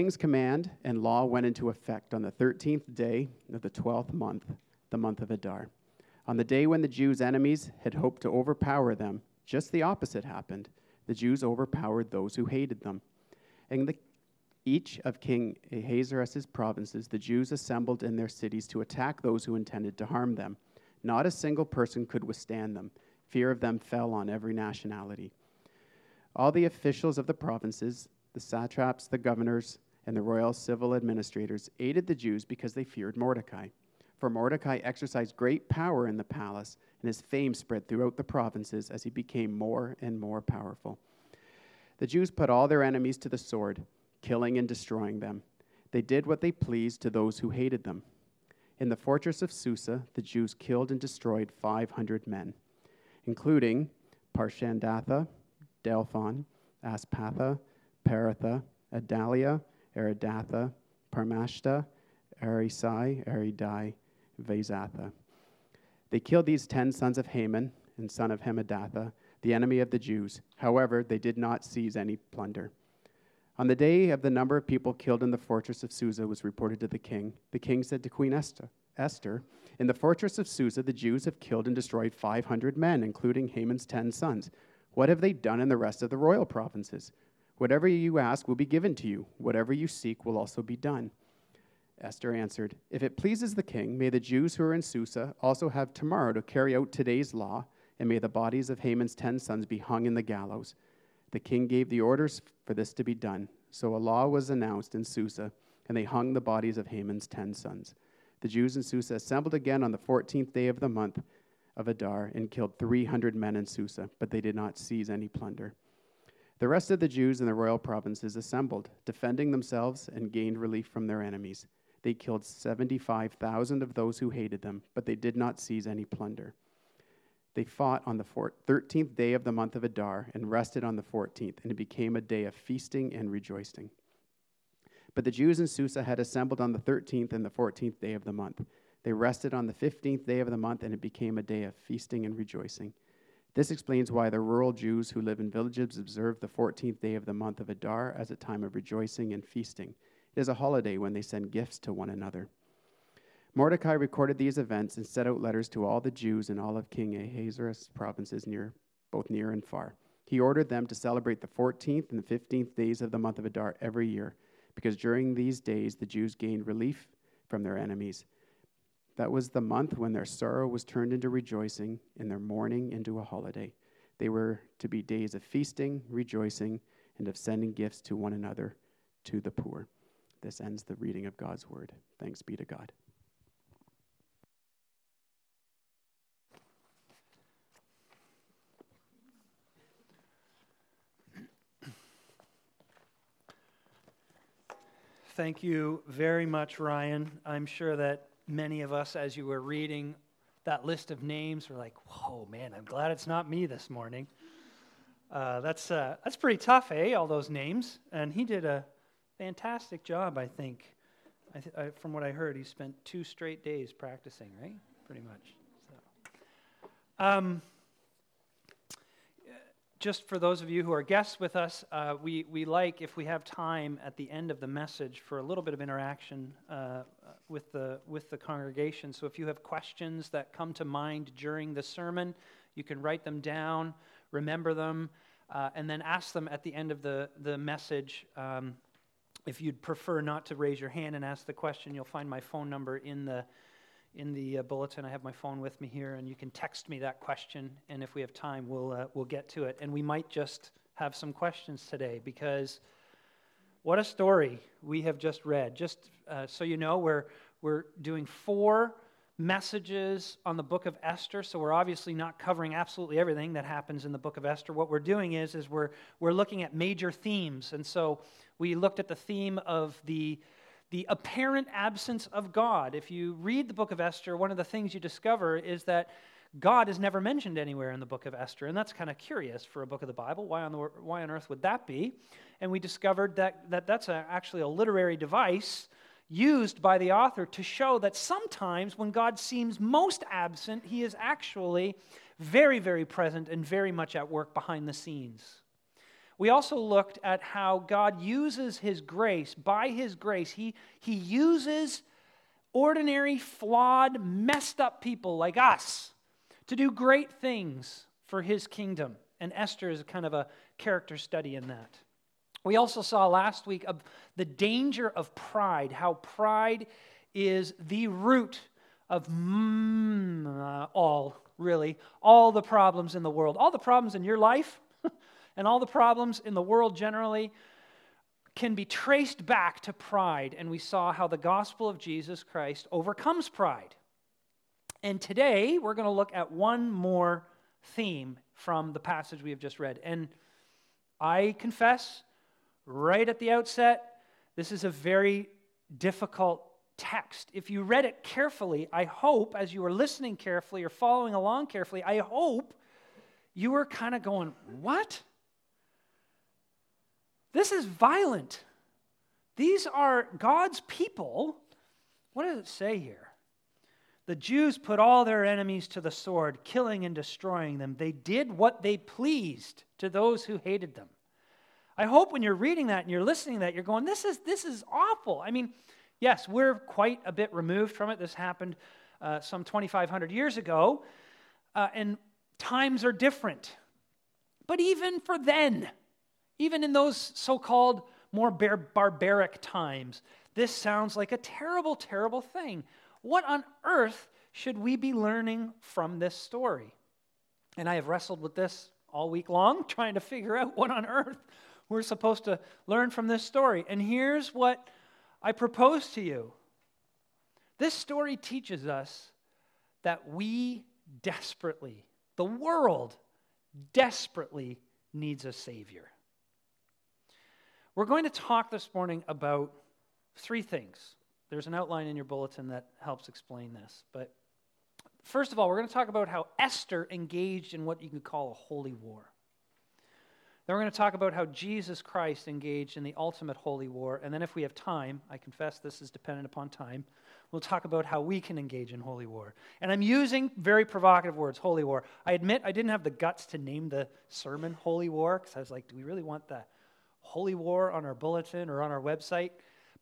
king's command and law went into effect on the 13th day of the 12th month, the month of Adar. On the day when the Jews' enemies had hoped to overpower them, just the opposite happened. The Jews overpowered those who hated them. In the, each of King Ahasuerus' provinces, the Jews assembled in their cities to attack those who intended to harm them. Not a single person could withstand them. Fear of them fell on every nationality. All the officials of the provinces, the satraps, the governors, and the royal civil administrators aided the Jews because they feared Mordecai. For Mordecai exercised great power in the palace, and his fame spread throughout the provinces as he became more and more powerful. The Jews put all their enemies to the sword, killing and destroying them. They did what they pleased to those who hated them. In the fortress of Susa, the Jews killed and destroyed 500 men, including Parshandatha, Dalphon, Aspatha, Poratha, Adalia, Aridatha, Parmashta, Arisai, Aridai, Vaizatha. They killed these ten sons of Haman and son of Hamadatha, the enemy of the Jews. However, they did not seize any plunder. On the day of the number of people killed in the fortress of Susa was reported to the king. The king said to Queen Esther, Esther, in the fortress of Susa, the Jews have killed and destroyed 500 men, including Haman's ten sons. What have they done in the rest of the royal provinces? Whatever you ask will be given to you. Whatever you seek will also be done. Esther answered, If it pleases the king, may the Jews who are in Susa also have tomorrow to carry out today's law, and may the bodies of Haman's ten sons be hung in the gallows. The king gave the orders for this to be done. So a law was announced in Susa, and they hung the bodies of Haman's ten sons. The Jews in Susa assembled again on the fourteenth day of the month of Adar and killed 300 men in Susa, but they did not seize any plunder. The rest of the Jews in the royal provinces assembled, defending themselves, and gained relief from their enemies. They killed 75,000 of those who hated them, but they did not seize any plunder. They fought on the 13th day of the month of Adar and rested on the 14th, and it became a day of feasting and rejoicing. But the Jews in Susa had assembled on the 13th and the 14th day of the month. They rested on the 15th day of the month, and it became a day of feasting and rejoicing. This explains why the rural Jews who live in villages observe the 14th day of the month of Adar as a time of rejoicing and feasting. It is a holiday when they send gifts to one another. Mordecai recorded these events and sent out letters to all the Jews in all of King Ahasuerus' provinces, near, both near and far. He ordered them to celebrate the 14th and the 15th days of the month of Adar every year, because during these days the Jews gained relief from their enemies that was the month when their sorrow was turned into rejoicing and their mourning into a holiday. They were to be days of feasting, rejoicing, and of sending gifts to one another to the poor. This ends the reading of God's word. Thanks be to God. Thank you very much, Ryan. I'm sure that many of us, as you were reading that list of names, were like, whoa, man, I'm glad it's not me this morning. Uh, that's, uh, that's pretty tough, eh? All those names. And he did a fantastic job, I think. I th- I, from what I heard, he spent two straight days practicing, right? Pretty much. So. Um, just for those of you who are guests with us, uh, we, we like, if we have time at the end of the message, for a little bit of interaction uh, with, the, with the congregation. So if you have questions that come to mind during the sermon, you can write them down, remember them, uh, and then ask them at the end of the, the message. Um, if you'd prefer not to raise your hand and ask the question, you'll find my phone number in the in the uh, bulletin. I have my phone with me here, and you can text me that question. And if we have time, we'll uh, we'll get to it. And we might just have some questions today because what a story we have just read. Just uh, so you know, we're we're doing four messages on the book of Esther. So we're obviously not covering absolutely everything that happens in the book of Esther. What we're doing is is we're we're looking at major themes. And so we looked at the theme of the the apparent absence of God. If you read the book of Esther, one of the things you discover is that God is never mentioned anywhere in the book of Esther, and that's kind of curious for a book of the Bible. Why on, the, why on earth would that be? And we discovered that, that that's a, actually a literary device used by the author to show that sometimes when God seems most absent, he is actually very, very present and very much at work behind the scenes. We also looked at how God uses his grace. By his grace, he, he uses ordinary, flawed, messed up people like us to do great things for his kingdom. And Esther is kind of a character study in that. We also saw last week of the danger of pride, how pride is the root of mm, uh, all, really, all the problems in the world. All the problems in your life and all the problems in the world generally can be traced back to pride. And we saw how the gospel of Jesus Christ overcomes pride. And today we're going to look at one more theme from the passage we have just read. And I confess right at the outset, this is a very difficult text. If you read it carefully, I hope, as you were listening carefully or following along carefully, I hope you were kind of going, What? This is violent. These are God's people. What does it say here? The Jews put all their enemies to the sword, killing and destroying them. They did what they pleased to those who hated them. I hope when you're reading that and you're listening to that, you're going, this is, this is awful. I mean, yes, we're quite a bit removed from it. This happened uh, some 2,500 years ago, uh, and times are different. But even for then, even in those so called more bar- barbaric times, this sounds like a terrible, terrible thing. What on earth should we be learning from this story? And I have wrestled with this all week long, trying to figure out what on earth we're supposed to learn from this story. And here's what I propose to you this story teaches us that we desperately, the world desperately needs a Savior. We're going to talk this morning about three things. There's an outline in your bulletin that helps explain this. But first of all, we're going to talk about how Esther engaged in what you could call a holy war. Then we're going to talk about how Jesus Christ engaged in the ultimate holy war. And then, if we have time, I confess this is dependent upon time, we'll talk about how we can engage in holy war. And I'm using very provocative words, holy war. I admit I didn't have the guts to name the sermon Holy War because I was like, do we really want the holy war on our bulletin or on our website?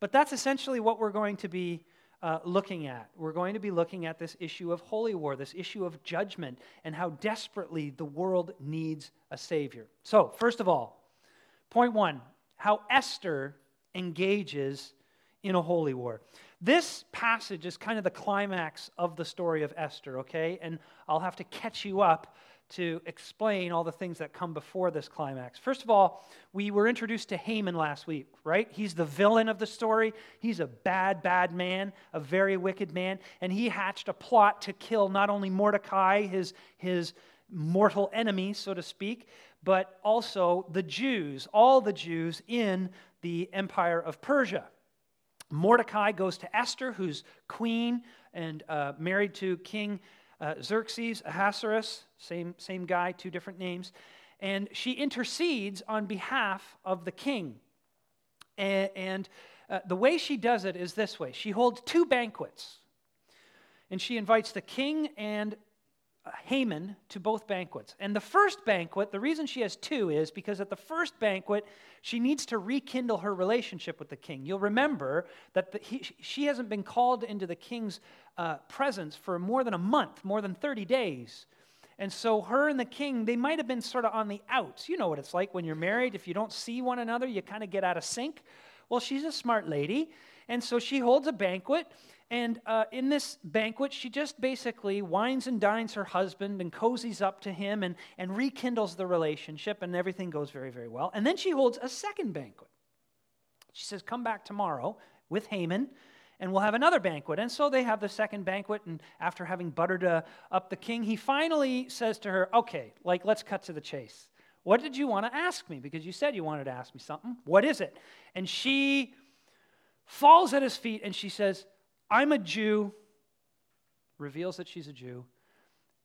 But that's essentially what we're going to be uh, looking at. We're going to be looking at this issue of holy war, this issue of judgment, and how desperately the world needs a Savior. So, first of all, point one how Esther engages in a holy war. This passage is kind of the climax of the story of Esther, okay? And I'll have to catch you up to explain all the things that come before this climax. First of all, we were introduced to Haman last week, right? He's the villain of the story. He's a bad, bad man, a very wicked man, and he hatched a plot to kill not only Mordecai, his, his mortal enemy, so to speak, but also the Jews, all the Jews in the empire of Persia. Mordecai goes to Esther, who's queen and uh, married to King uh, Xerxes, Ahasuerus, same, same guy, two different names. And she intercedes on behalf of the king. And, and uh, the way she does it is this way she holds two banquets. And she invites the king and Haman to both banquets. And the first banquet, the reason she has two is because at the first banquet, she needs to rekindle her relationship with the king. You'll remember that the, he, she hasn't been called into the king's uh, presence for more than a month, more than 30 days. And so, her and the king, they might have been sort of on the outs. You know what it's like when you're married. If you don't see one another, you kind of get out of sync. Well, she's a smart lady. And so she holds a banquet and uh, in this banquet, she just basically wines and dines her husband and cozies up to him and, and rekindles the relationship, and everything goes very, very well. And then she holds a second banquet. She says, Come back tomorrow with Haman, and we'll have another banquet. And so they have the second banquet, and after having buttered uh, up the king, he finally says to her, Okay, like, let's cut to the chase. What did you want to ask me? Because you said you wanted to ask me something. What is it? And she falls at his feet and she says, I'm a Jew, reveals that she's a Jew,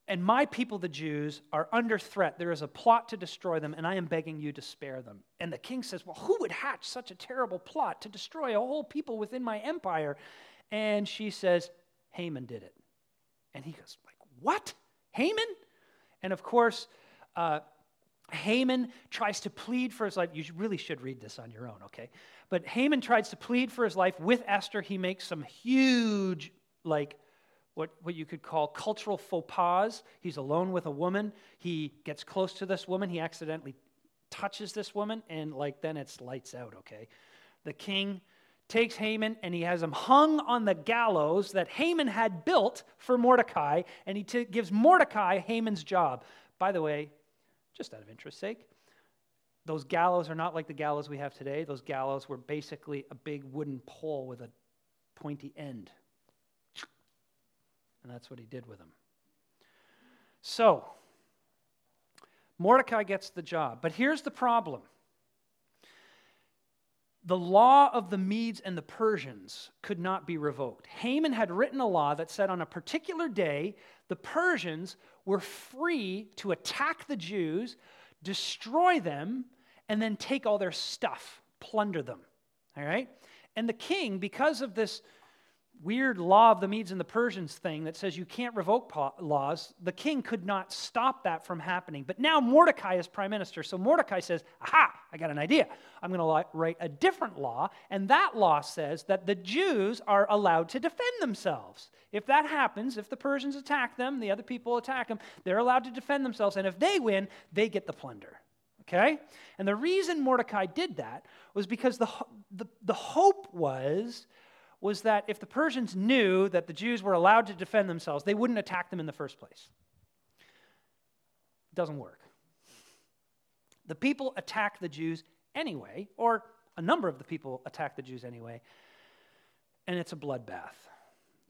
and my people, the Jews, are under threat. There is a plot to destroy them, and I am begging you to spare them. And the king says, Well, who would hatch such a terrible plot to destroy a whole people within my empire? And she says, Haman did it. And he goes, like, What? Haman? And of course, uh, Haman tries to plead for his life. You really should read this on your own, okay? But Haman tries to plead for his life with Esther. He makes some huge, like, what, what you could call cultural faux pas. He's alone with a woman. He gets close to this woman. He accidentally touches this woman, and, like, then it's lights out, okay? The king takes Haman and he has him hung on the gallows that Haman had built for Mordecai, and he t- gives Mordecai Haman's job. By the way, just out of interest sake, those gallows are not like the gallows we have today. Those gallows were basically a big wooden pole with a pointy end. And that's what he did with them. So, Mordecai gets the job. But here's the problem the law of the Medes and the Persians could not be revoked. Haman had written a law that said on a particular day, the Persians were free to attack the Jews, destroy them, and then take all their stuff, plunder them. All right? And the king, because of this weird law of the Medes and the Persians thing that says you can't revoke laws, the king could not stop that from happening. But now Mordecai is prime minister. So Mordecai says, Aha, I got an idea. I'm going to write a different law. And that law says that the Jews are allowed to defend themselves. If that happens, if the Persians attack them, the other people attack them, they're allowed to defend themselves. And if they win, they get the plunder. Okay? And the reason Mordecai did that was because the, the, the hope was was that if the Persians knew that the Jews were allowed to defend themselves, they wouldn't attack them in the first place. It doesn't work. The people attack the Jews anyway, or a number of the people attack the Jews anyway, and it's a bloodbath.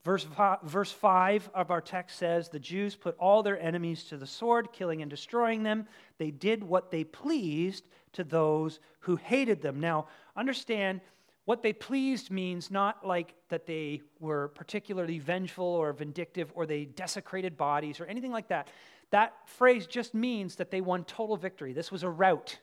Verse verse 5 of our text says the Jews put all their enemies to the sword, killing and destroying them. They did what they pleased to those who hated them. Now, understand what they pleased means not like that they were particularly vengeful or vindictive or they desecrated bodies or anything like that. That phrase just means that they won total victory. This was a rout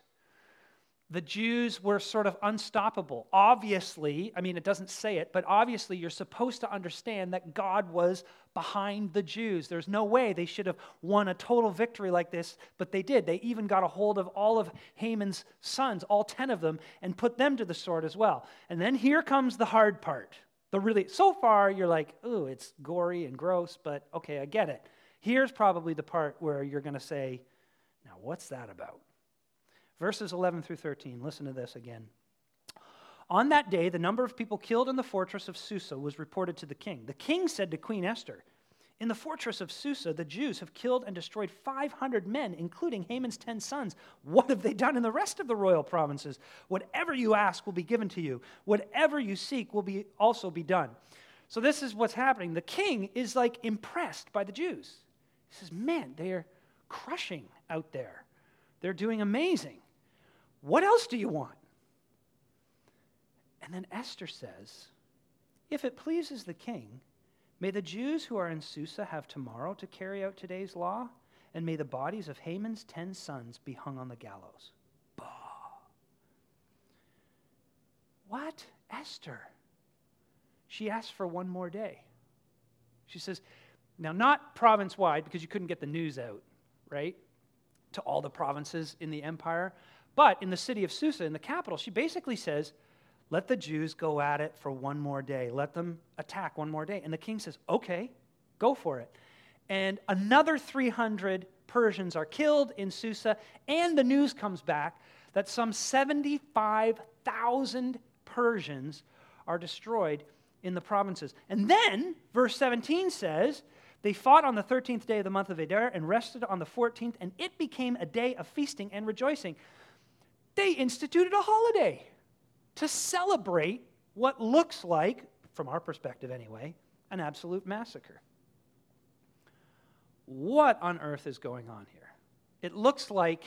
the Jews were sort of unstoppable. Obviously, I mean, it doesn't say it, but obviously, you're supposed to understand that God was behind the Jews. There's no way they should have won a total victory like this, but they did. They even got a hold of all of Haman's sons, all 10 of them, and put them to the sword as well. And then here comes the hard part. The really, so far, you're like, ooh, it's gory and gross, but okay, I get it. Here's probably the part where you're going to say, now, what's that about? Verses 11 through 13. Listen to this again. On that day, the number of people killed in the fortress of Susa was reported to the king. The king said to Queen Esther, In the fortress of Susa, the Jews have killed and destroyed 500 men, including Haman's 10 sons. What have they done in the rest of the royal provinces? Whatever you ask will be given to you, whatever you seek will be also be done. So, this is what's happening. The king is like impressed by the Jews. He says, Man, they are crushing out there, they're doing amazing. What else do you want? And then Esther says, If it pleases the king, may the Jews who are in Susa have tomorrow to carry out today's law, and may the bodies of Haman's ten sons be hung on the gallows. Bah. What? Esther. She asks for one more day. She says, now, not province wide, because you couldn't get the news out, right, to all the provinces in the empire, but in the city of Susa, in the capital, she basically says, let the Jews go at it for one more day. Let them attack one more day. And the king says, okay, go for it. And another 300 Persians are killed in Susa, and the news comes back that some 75,000 Persians are destroyed in the provinces. And then, verse 17 says, they fought on the 13th day of the month of Adar and rested on the 14th, and it became a day of feasting and rejoicing they instituted a holiday to celebrate what looks like, from our perspective anyway, an absolute massacre. What on earth is going on here? It looks like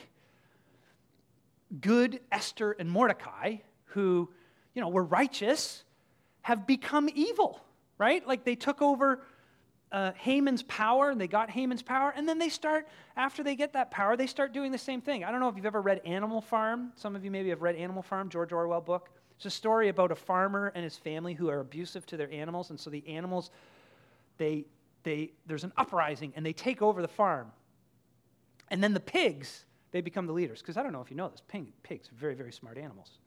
good Esther and Mordecai, who, you know, were righteous, have become evil, right? Like they took over uh, Haman's power, and they got Haman's power, and then they start, after they get that power, they start doing the same thing. I don't know if you've ever read Animal Farm. Some of you maybe have read Animal Farm, George Orwell book. It's a story about a farmer and his family who are abusive to their animals, and so the animals, they, they, there's an uprising, and they take over the farm. And then the pigs, they become the leaders. Because I don't know if you know this, pig, pigs are very, very smart animals.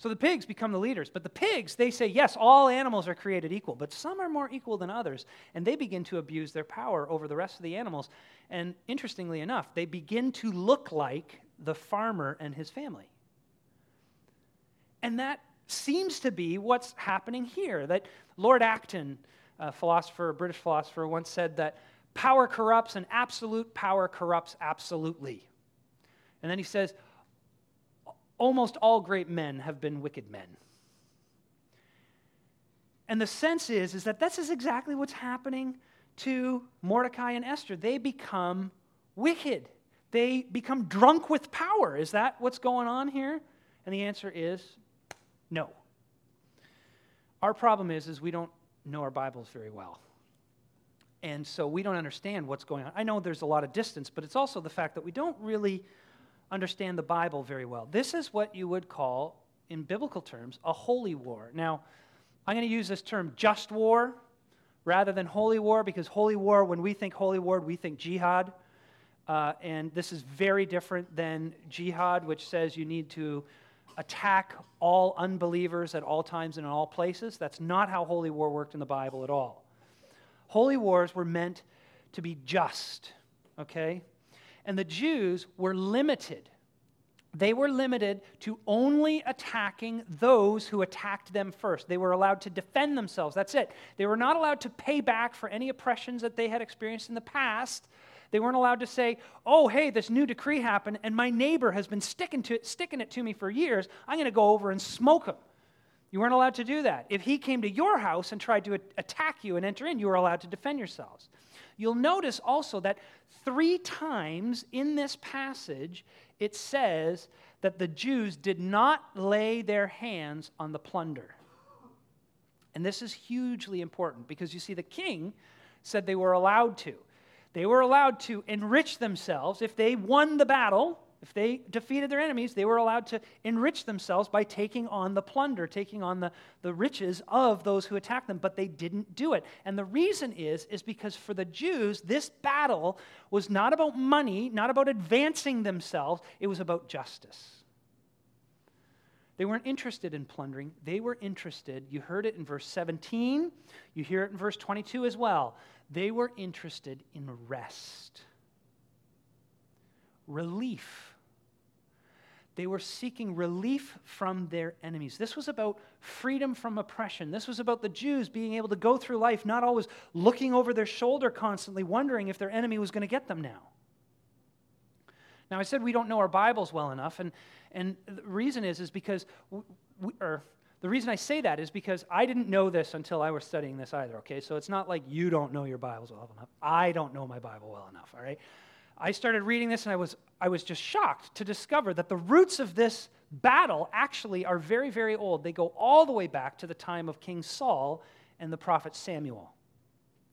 So the pigs become the leaders. But the pigs, they say, yes, all animals are created equal, but some are more equal than others. And they begin to abuse their power over the rest of the animals. And interestingly enough, they begin to look like the farmer and his family. And that seems to be what's happening here. That Lord Acton, a philosopher, a British philosopher, once said that power corrupts and absolute power corrupts absolutely. And then he says, almost all great men have been wicked men. And the sense is, is that this is exactly what's happening to Mordecai and Esther. They become wicked. They become drunk with power. Is that what's going on here? And the answer is no. Our problem is, is we don't know our Bibles very well. And so we don't understand what's going on. I know there's a lot of distance, but it's also the fact that we don't really understand the Bible very well. This is what you would call, in biblical terms, a holy war. Now, I'm going to use this term just war rather than holy war because holy war, when we think holy war, we think jihad. Uh, and this is very different than jihad, which says you need to attack all unbelievers at all times and in all places. That's not how holy war worked in the Bible at all. Holy wars were meant to be just, okay? And the Jews were limited. They were limited to only attacking those who attacked them first. They were allowed to defend themselves. That's it. They were not allowed to pay back for any oppressions that they had experienced in the past. They weren't allowed to say, oh, hey, this new decree happened and my neighbor has been sticking, to it, sticking it to me for years. I'm going to go over and smoke him. You weren't allowed to do that. If he came to your house and tried to attack you and enter in, you were allowed to defend yourselves. You'll notice also that three times in this passage it says that the Jews did not lay their hands on the plunder. And this is hugely important because you see, the king said they were allowed to. They were allowed to enrich themselves if they won the battle. If they defeated their enemies, they were allowed to enrich themselves by taking on the plunder, taking on the, the riches of those who attacked them, but they didn't do it. And the reason is, is because for the Jews, this battle was not about money, not about advancing themselves, it was about justice. They weren't interested in plundering. They were interested, you heard it in verse 17, you hear it in verse 22 as well. They were interested in rest, relief. They were seeking relief from their enemies. This was about freedom from oppression. This was about the Jews being able to go through life not always looking over their shoulder constantly, wondering if their enemy was going to get them now. Now, I said we don't know our Bibles well enough, and, and the reason is, is because, we, or the reason I say that is because I didn't know this until I was studying this either, okay? So it's not like you don't know your Bibles well enough. I don't know my Bible well enough, all right? I started reading this and I was, I was just shocked to discover that the roots of this battle actually are very, very old. They go all the way back to the time of King Saul and the prophet Samuel.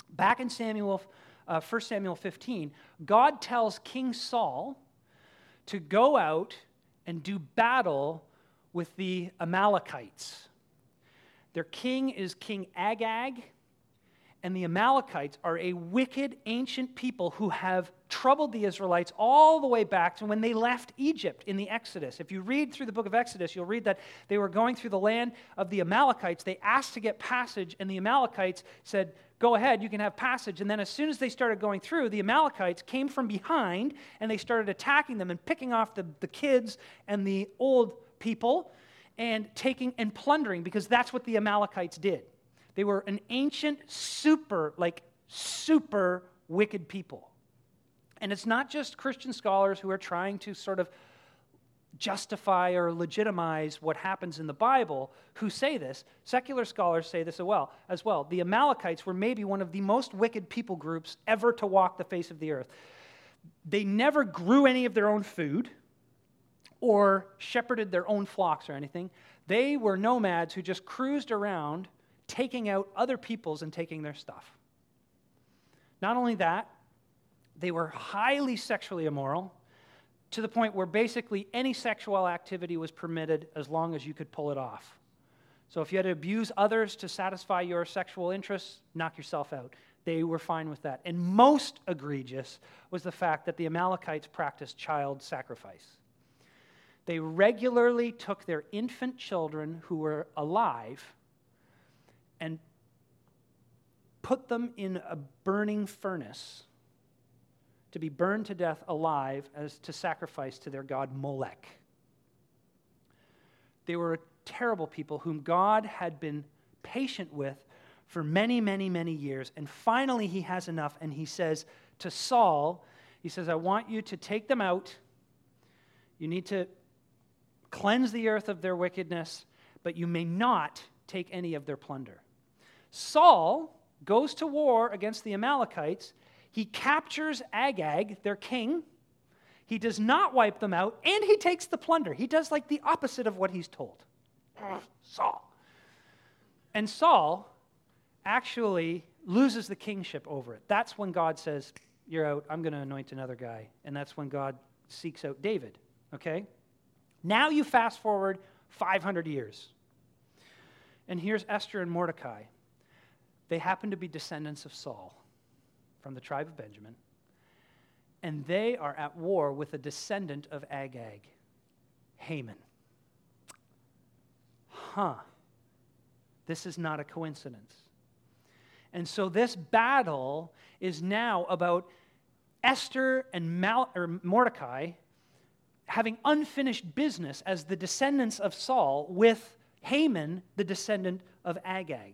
Back in Samuel, uh, 1 Samuel 15, God tells King Saul to go out and do battle with the Amalekites. Their king is King Agag, and the Amalekites are a wicked ancient people who have troubled the Israelites all the way back to when they left Egypt in the Exodus. If you read through the book of Exodus, you'll read that they were going through the land of the Amalekites. They asked to get passage, and the Amalekites said, Go ahead, you can have passage. And then, as soon as they started going through, the Amalekites came from behind and they started attacking them and picking off the, the kids and the old people and taking and plundering because that's what the Amalekites did. They were an ancient, super, like super wicked people. And it's not just Christian scholars who are trying to sort of justify or legitimize what happens in the Bible who say this. Secular scholars say this as well. As well. The Amalekites were maybe one of the most wicked people groups ever to walk the face of the earth. They never grew any of their own food or shepherded their own flocks or anything. They were nomads who just cruised around taking out other people's and taking their stuff. Not only that, they were highly sexually immoral to the point where basically any sexual activity was permitted as long as you could pull it off. So if you had to abuse others to satisfy your sexual interests, knock yourself out. They were fine with that. And most egregious was the fact that the Amalekites practiced child sacrifice. They regularly took their infant children who were alive and put them in a burning furnace to be burned to death alive as to sacrifice to their god Molech. They were terrible people whom God had been patient with for many, many, many years. And finally, he has enough, and he says to Saul, He says, I want you to take them out. You need to cleanse the earth of their wickedness, but you may not take any of their plunder. Saul goes to war against the Amalekites. He captures Agag, their king. He does not wipe them out, and he takes the plunder. He does like the opposite of what he's told. Saul. And Saul actually loses the kingship over it. That's when God says, You're out, I'm going to anoint another guy. And that's when God seeks out David. Okay? Now you fast forward 500 years. And here's Esther and Mordecai. They happen to be descendants of Saul from the tribe of Benjamin. And they are at war with a descendant of Agag, Haman. Huh. This is not a coincidence. And so this battle is now about Esther and Mal- or Mordecai having unfinished business as the descendants of Saul with Haman, the descendant of Agag.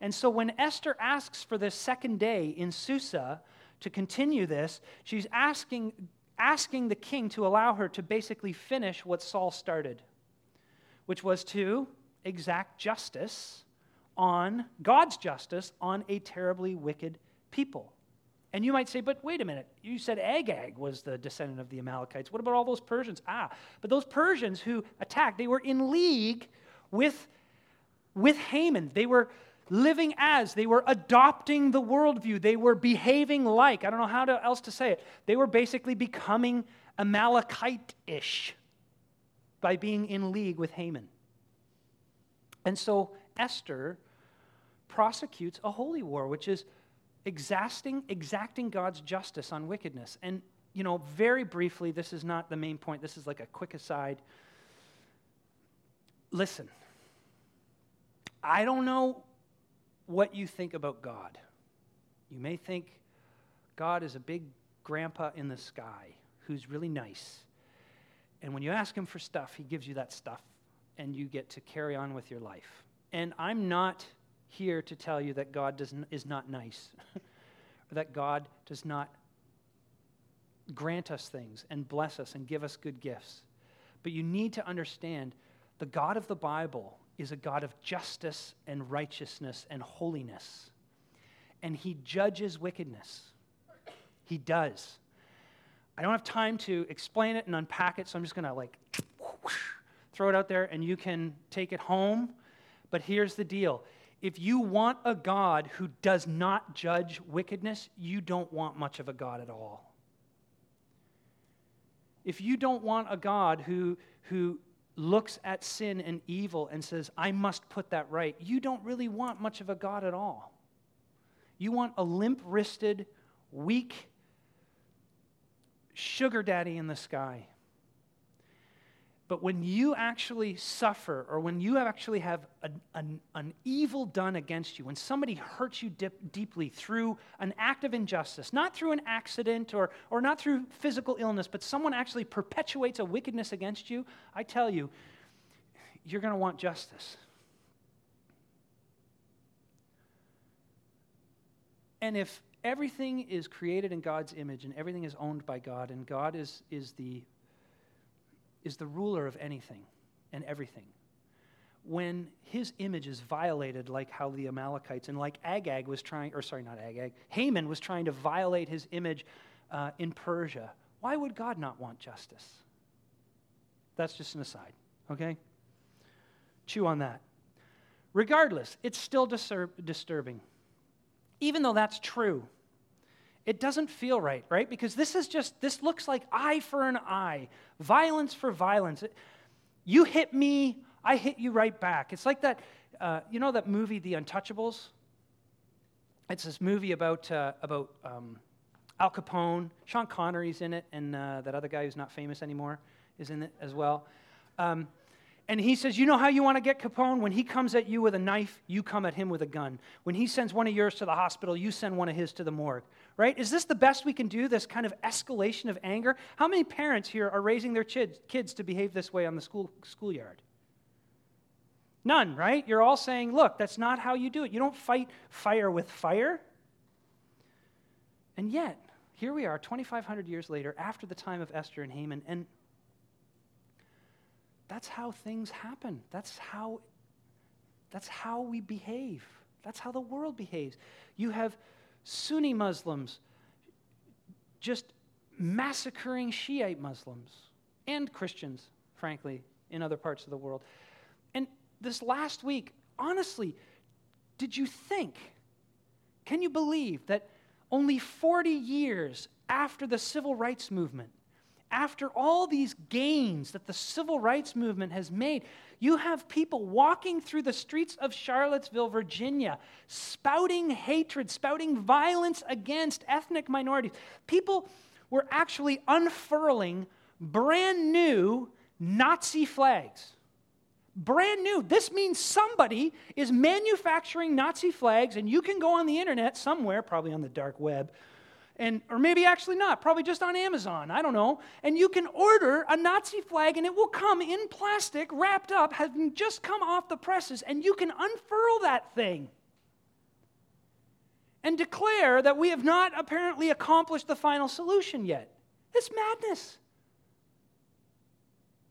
And so when Esther asks for this second day in Susa to continue this, she's asking, asking the king to allow her to basically finish what Saul started, which was to exact justice on God's justice on a terribly wicked people. And you might say, but wait a minute, you said Agag was the descendant of the Amalekites. What about all those Persians? Ah, but those Persians who attacked, they were in league with, with Haman. They were living as, they were adopting the worldview, they were behaving like. I don't know how to, else to say it. They were basically becoming Amalekite ish by being in league with Haman. And so Esther prosecutes a holy war, which is exacting, exacting God's justice on wickedness. And, you know, very briefly, this is not the main point, this is like a quick aside. Listen, I don't know what you think about God. You may think God is a big grandpa in the sky who's really nice. And when you ask him for stuff, he gives you that stuff, and you get to carry on with your life. And I'm not here to tell you that God does, is not nice, or that God does not grant us things and bless us and give us good gifts. But you need to understand the God of the Bible is a God of justice and righteousness and holiness. And he judges wickedness. He does. I don't have time to explain it and unpack it, so I'm just going to like throw it out there and you can take it home. But here's the deal if you want a God who does not judge wickedness, you don't want much of a God at all. If you don't want a God who, who looks at sin and evil and says, I must put that right, you don't really want much of a God at all. You want a limp wristed, weak sugar daddy in the sky but when you actually suffer, or when you actually have an, an, an evil done against you, when somebody hurts you dip, deeply through an act of injustice, not through an accident or, or not through physical illness, but someone actually perpetuates a wickedness against you, I tell you, you're going to want justice. And if everything is created in God's image and everything is owned by God, and God is, is the is the ruler of anything and everything. When his image is violated, like how the Amalekites and like Agag was trying, or sorry, not Agag, Haman was trying to violate his image uh, in Persia, why would God not want justice? That's just an aside, okay? Chew on that. Regardless, it's still disturb- disturbing. Even though that's true, it doesn't feel right, right? Because this is just, this looks like eye for an eye, violence for violence. You hit me, I hit you right back. It's like that, uh, you know that movie, The Untouchables? it's this movie about, uh, about um, Al Capone. Sean Connery's in it, and uh, that other guy who's not famous anymore is in it as well. Um, and he says, You know how you want to get Capone? When he comes at you with a knife, you come at him with a gun. When he sends one of yours to the hospital, you send one of his to the morgue. Right? Is this the best we can do, this kind of escalation of anger? How many parents here are raising their kids to behave this way on the school, schoolyard? None, right? You're all saying, Look, that's not how you do it. You don't fight fire with fire. And yet, here we are, 2,500 years later, after the time of Esther and Haman, and that's how things happen. That's how, that's how we behave. That's how the world behaves. You have Sunni Muslims just massacring Shiite Muslims and Christians, frankly, in other parts of the world. And this last week, honestly, did you think, can you believe that only 40 years after the civil rights movement, after all these gains that the civil rights movement has made, you have people walking through the streets of Charlottesville, Virginia, spouting hatred, spouting violence against ethnic minorities. People were actually unfurling brand new Nazi flags. Brand new. This means somebody is manufacturing Nazi flags, and you can go on the internet somewhere, probably on the dark web, and or maybe actually not probably just on amazon i don't know. And you can order a nazi flag and it will come in plastic wrapped up having just come off the presses and you can unfurl that thing. And declare that we have not apparently accomplished the final solution yet. It's madness.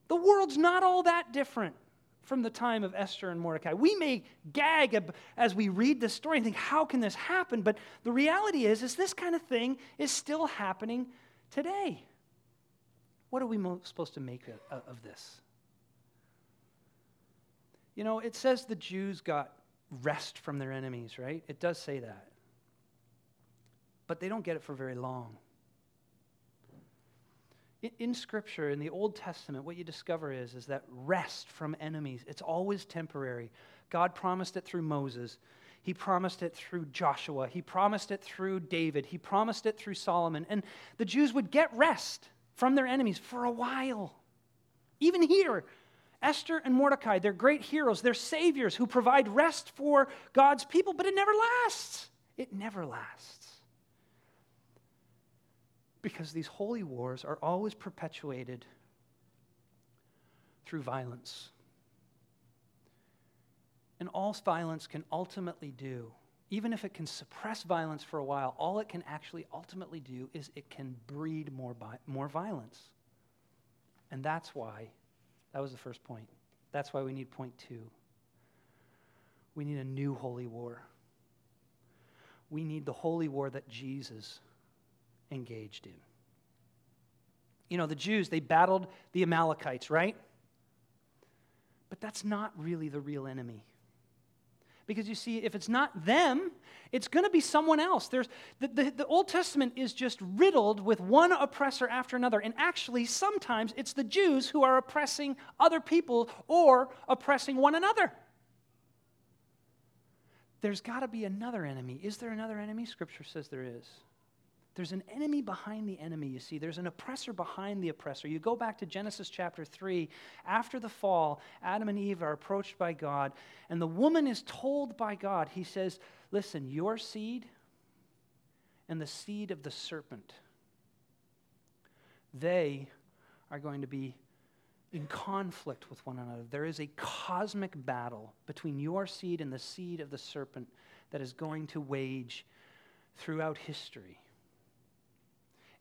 The world's not all that different from the time of Esther and Mordecai. We may gag as we read this story and think, how can this happen? But the reality is, is this kind of thing is still happening today. What are we supposed to make of this? You know, it says the Jews got rest from their enemies, right? It does say that. But they don't get it for very long. In Scripture, in the Old Testament, what you discover is, is that rest from enemies, it's always temporary. God promised it through Moses. He promised it through Joshua. He promised it through David. He promised it through Solomon. And the Jews would get rest from their enemies for a while. Even here, Esther and Mordecai, they're great heroes. They're saviors who provide rest for God's people, but it never lasts. It never lasts because these holy wars are always perpetuated through violence. And all violence can ultimately do, even if it can suppress violence for a while, all it can actually ultimately do is it can breed more, bi- more violence. And that's why, that was the first point. That's why we need point two. We need a new holy war. We need the holy war that Jesus engaged in. You know, the Jews, they battled the Amalekites, right? But that's not really the real enemy. Because you see, if it's not them, it's going to be someone else. There's, the, the, the, Old Testament is just riddled with one oppressor after another. And actually, sometimes it's the Jews who are oppressing other people or oppressing one another. There's got to be another enemy. Is there another enemy? Scripture says there is. There's an enemy behind the enemy, you see. There's an oppressor behind the oppressor. You go back to Genesis chapter 3. After the fall, Adam and Eve are approached by God, and the woman is told by God, He says, Listen, your seed and the seed of the serpent, they are going to be in conflict with one another. There is a cosmic battle between your seed and the seed of the serpent that is going to wage throughout history.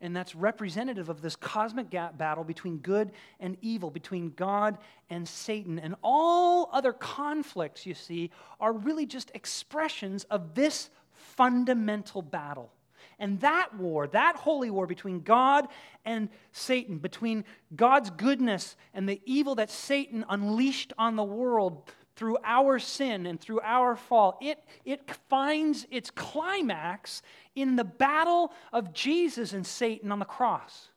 And that's representative of this cosmic battle between good and evil, between God and Satan. And all other conflicts, you see, are really just expressions of this fundamental battle. And that war, that holy war between God and Satan, between God's goodness and the evil that Satan unleashed on the world through our sin and through our fall, it, it finds its climax in the battle of Jesus and Satan on the cross.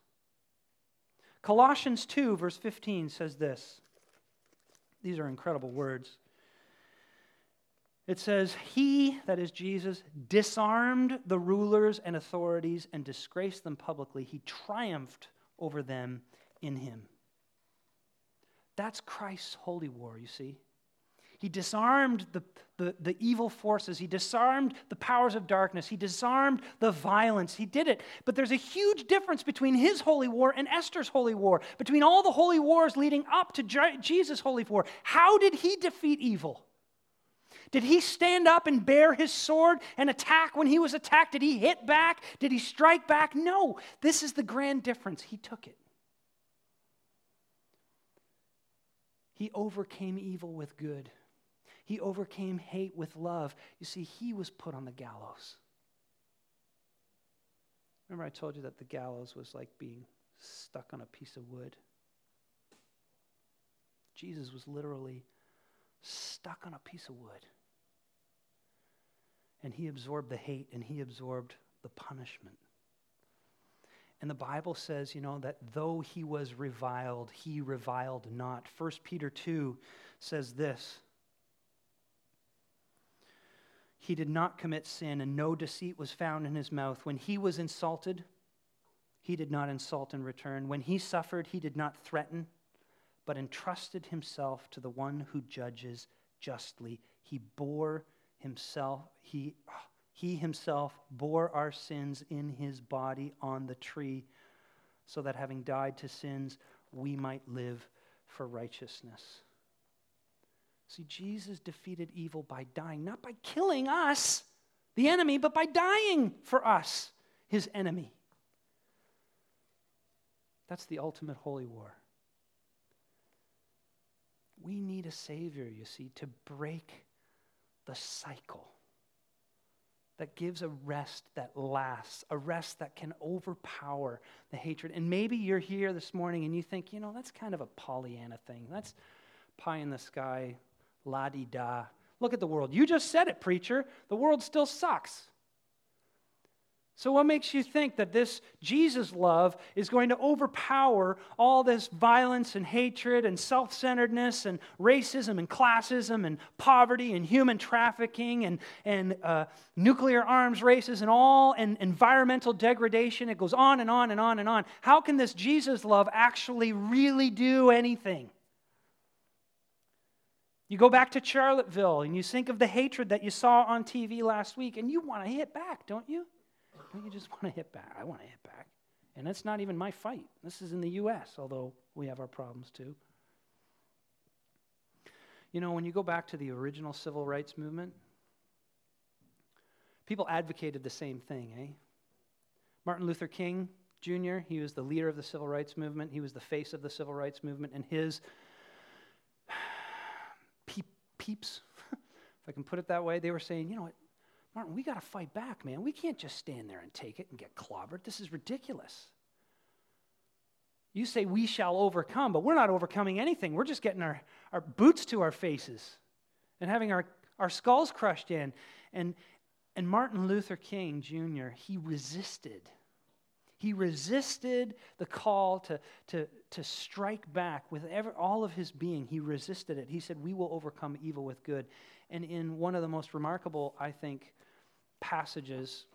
Colossians 2, verse 15 says this. These are incredible words. It says, He, that is Jesus, disarmed the rulers and authorities and disgraced them publicly. He triumphed over them in him. That's Christ's holy war, you see. He disarmed the, the, the, evil forces. He disarmed the powers of darkness. He disarmed the violence. He did it. But there's a huge difference between his holy war and Esther's holy war, between all the holy wars leading up to Jesus' holy war. How did he defeat evil? Did he stand up and bear his sword and attack when he was attacked? Did he hit back? Did he strike back? No. This is the grand difference. He took it. He overcame evil with good. He overcame hate with love. You see, he was put on the gallows. Remember, I told you that the gallows was like being stuck on a piece of wood? Jesus was literally stuck on a piece of wood. And he absorbed the hate and he absorbed the punishment. And the Bible says, you know, that though he was reviled, he reviled not. 1 Peter 2 says this He did not commit sin, and no deceit was found in his mouth. When he was insulted, he did not insult in return. When he suffered, he did not threaten, but entrusted himself to the one who judges justly. He bore himself, he he himself bore our sins in his body on the tree, so that having died to sins, we might live for righteousness. See, Jesus defeated evil by dying, not by killing us, the enemy, but by dying for us, his enemy. That's the ultimate holy war. We need a Savior, you see, to break the cycle that gives a rest that lasts, a rest that can overpower the hatred. And maybe you're here this morning and you think, you know, that's kind of a Pollyanna thing. That's pie in the sky, la di da. Look at the world. You just said it, preacher. The world still sucks. So, what makes you think that this Jesus love is going to overpower all this violence and hatred and self centeredness and racism and classism and poverty and human trafficking and, and uh, nuclear arms races and all and environmental degradation? It goes on and on and on and on. How can this Jesus love actually really do anything? You go back to Charlottesville and you think of the hatred that you saw on TV last week, and you want to hit back, don't you? Don't you just want to hit back? I want to hit back. And it's not even my fight. This is in the U.S., although we have our problems too. You know, when you go back to the original civil rights movement, people advocated the same thing, eh? Martin Luther King Jr., he was the leader of the civil rights movement, he was the face of the civil rights movement, and his peeps, if I can put it that way, they were saying, you know what, Martin, we got to fight back, man. We can't just stand there and take it and get clobbered. This is ridiculous. You say we shall overcome, but we're not overcoming anything. We're just getting our, our boots to our faces and having our, our skulls crushed in. And, and Martin Luther King Jr., he resisted. He resisted the call to, to, to strike back with ever, all of his being. He resisted it. He said, We will overcome evil with good. And in one of the most remarkable, I think, passages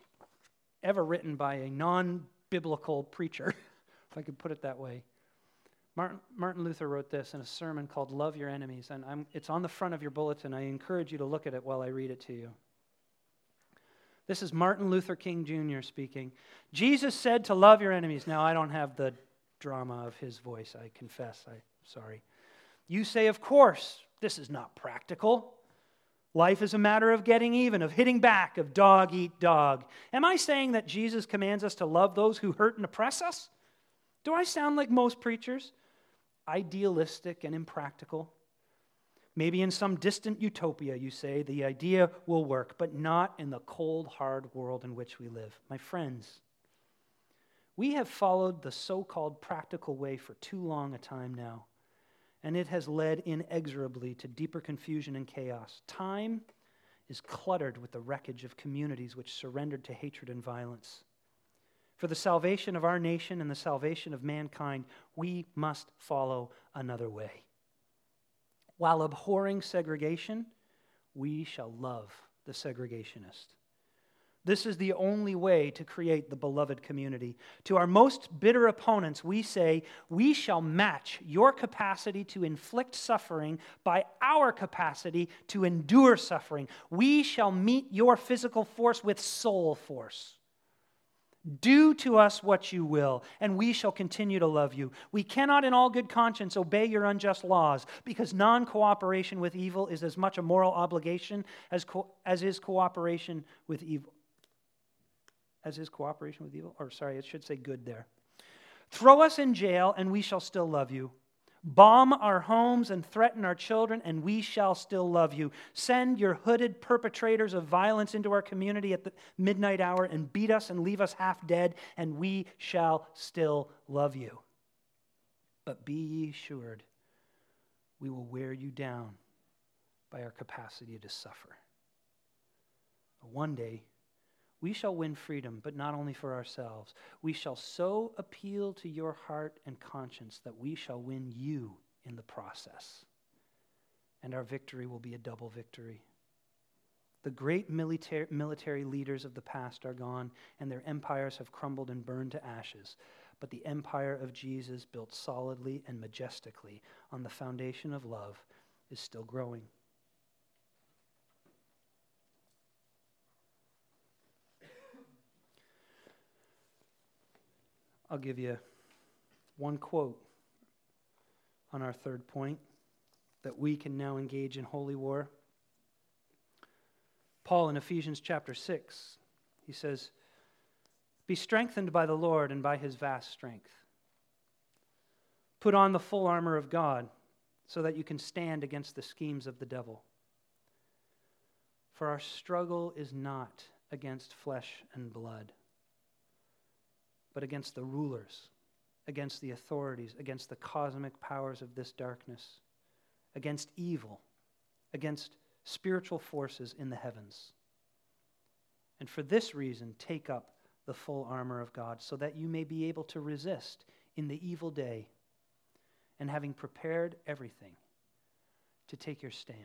ever written by a non biblical preacher, if I could put it that way. Martin, Martin, Luther wrote this in a sermon called Love Your Enemies, and I'm, it's on the front of your bulletin. I encourage you to look at it while I read it to you. This is Martin Luther King Jr. speaking. Jesus said to love your enemies. Now, I don't have the drama of his voice, I confess. I'm sorry. You say, Of course, this is not practical. Life is a matter of getting even, of hitting back, of dog eat dog. Am I saying that Jesus commands us to love those who hurt and oppress us? Do I sound like most preachers? Idealistic and impractical. Maybe in some distant utopia, you say, the idea will work, but not in the cold, hard world in which we live. My friends, we have followed the so called practical way for too long a time now and it has led inexorably to deeper confusion and chaos. Time is cluttered with the wreckage of communities which surrendered to hatred and violence. For the salvation of our nation and the salvation of mankind, we must follow another way. While abhorring segregation, we shall love the segregationist. This is the only way to create the beloved community. To our most bitter opponents, we say, We shall match your capacity to inflict suffering by our capacity to endure suffering. We shall meet your physical force with soul force. Do to us what you will, and we shall continue to love you. We cannot, in all good conscience, obey your unjust laws, because non cooperation with evil is as much a moral obligation as, co- as is cooperation with evil. As is cooperation with evil? Or, sorry, it should say good there. Throw us in jail, and we shall still love you. Bomb our homes and threaten our children, and we shall still love you. Send your hooded perpetrators of violence into our community at the midnight hour and beat us and leave us half dead, and we shall still love you. But be ye assured, we will wear you down by our capacity to suffer. One day, we shall win freedom, but not only for ourselves. We shall so appeal to your heart and conscience that we shall win you in the process. And our victory will be a double victory. The great military, military leaders of the past are gone, and their empires have crumbled and burned to ashes. But the empire of Jesus, built solidly and majestically on the foundation of love, is still growing. I'll give you one quote on our third point that we can now engage in holy war. Paul in Ephesians chapter 6, he says, Be strengthened by the Lord and by his vast strength. Put on the full armor of God so that you can stand against the schemes of the devil. For our struggle is not against flesh and blood but against the rulers, against the authorities, against the cosmic powers of this darkness, against evil, against spiritual forces in the heavens. And for this reason, take up the full armor of God, so that you may be able to resist in the evil day, and having prepared everything, to take your stand.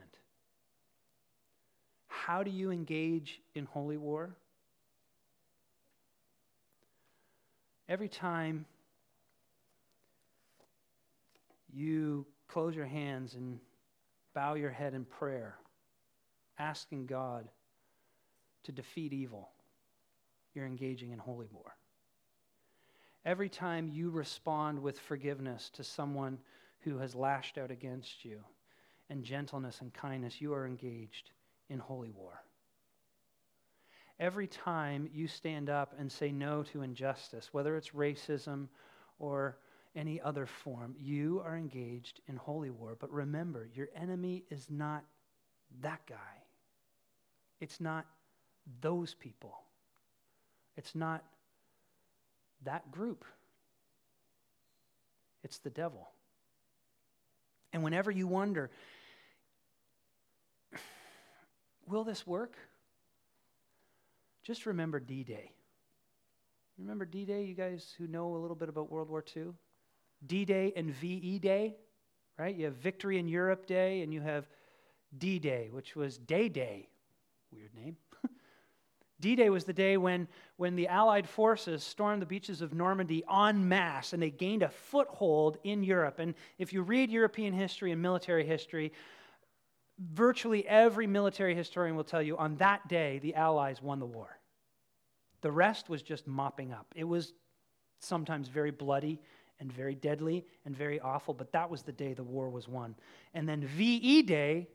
How do you engage in holy war? Every time you close your hands and bow your head in prayer, asking God to defeat evil, you're engaging in holy war. Every time you respond with forgiveness to someone who has lashed out against you and gentleness and kindness, you are engaged in holy war every time you stand up and say no to injustice, whether it's racism or any other form, you are engaged in holy war. But remember, your enemy is not that guy. It's not those people. It's not that group. It's the devil. And whenever you wonder, will this work? Just remember D Day. Remember D Day, you guys who know a little bit about World War II? D Day and VE Day, right? You have Victory in Europe Day and you have D Day, which was Day Day. Weird name. D Day was the day when, when the Allied forces stormed the beaches of Normandy en masse and they gained a foothold in Europe. And if you read European history and military history, virtually every military historian will tell you on that day the Allies won the war. The rest was just mopping up. It was sometimes very bloody and very deadly and very awful, but that was the day the war was won. And then VE Day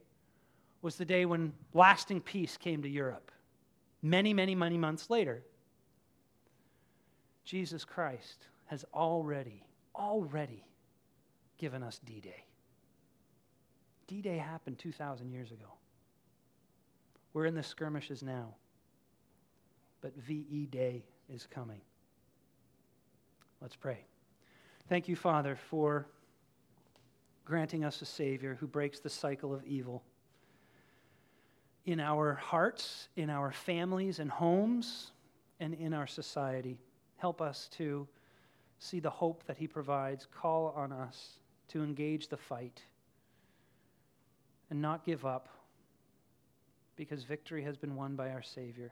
was the day when lasting peace came to Europe. Many, many, many months later, Jesus Christ has already, already given us D Day. D Day happened 2,000 years ago. We're in the skirmishes now but VE Day is coming. Let's pray. Thank you, Father, for granting us a Savior who breaks the cycle of evil in our hearts, in our families and homes, and in our society. Help us to see the hope that He provides. Call on us to engage the fight and not give up, because victory has been won by our Savior.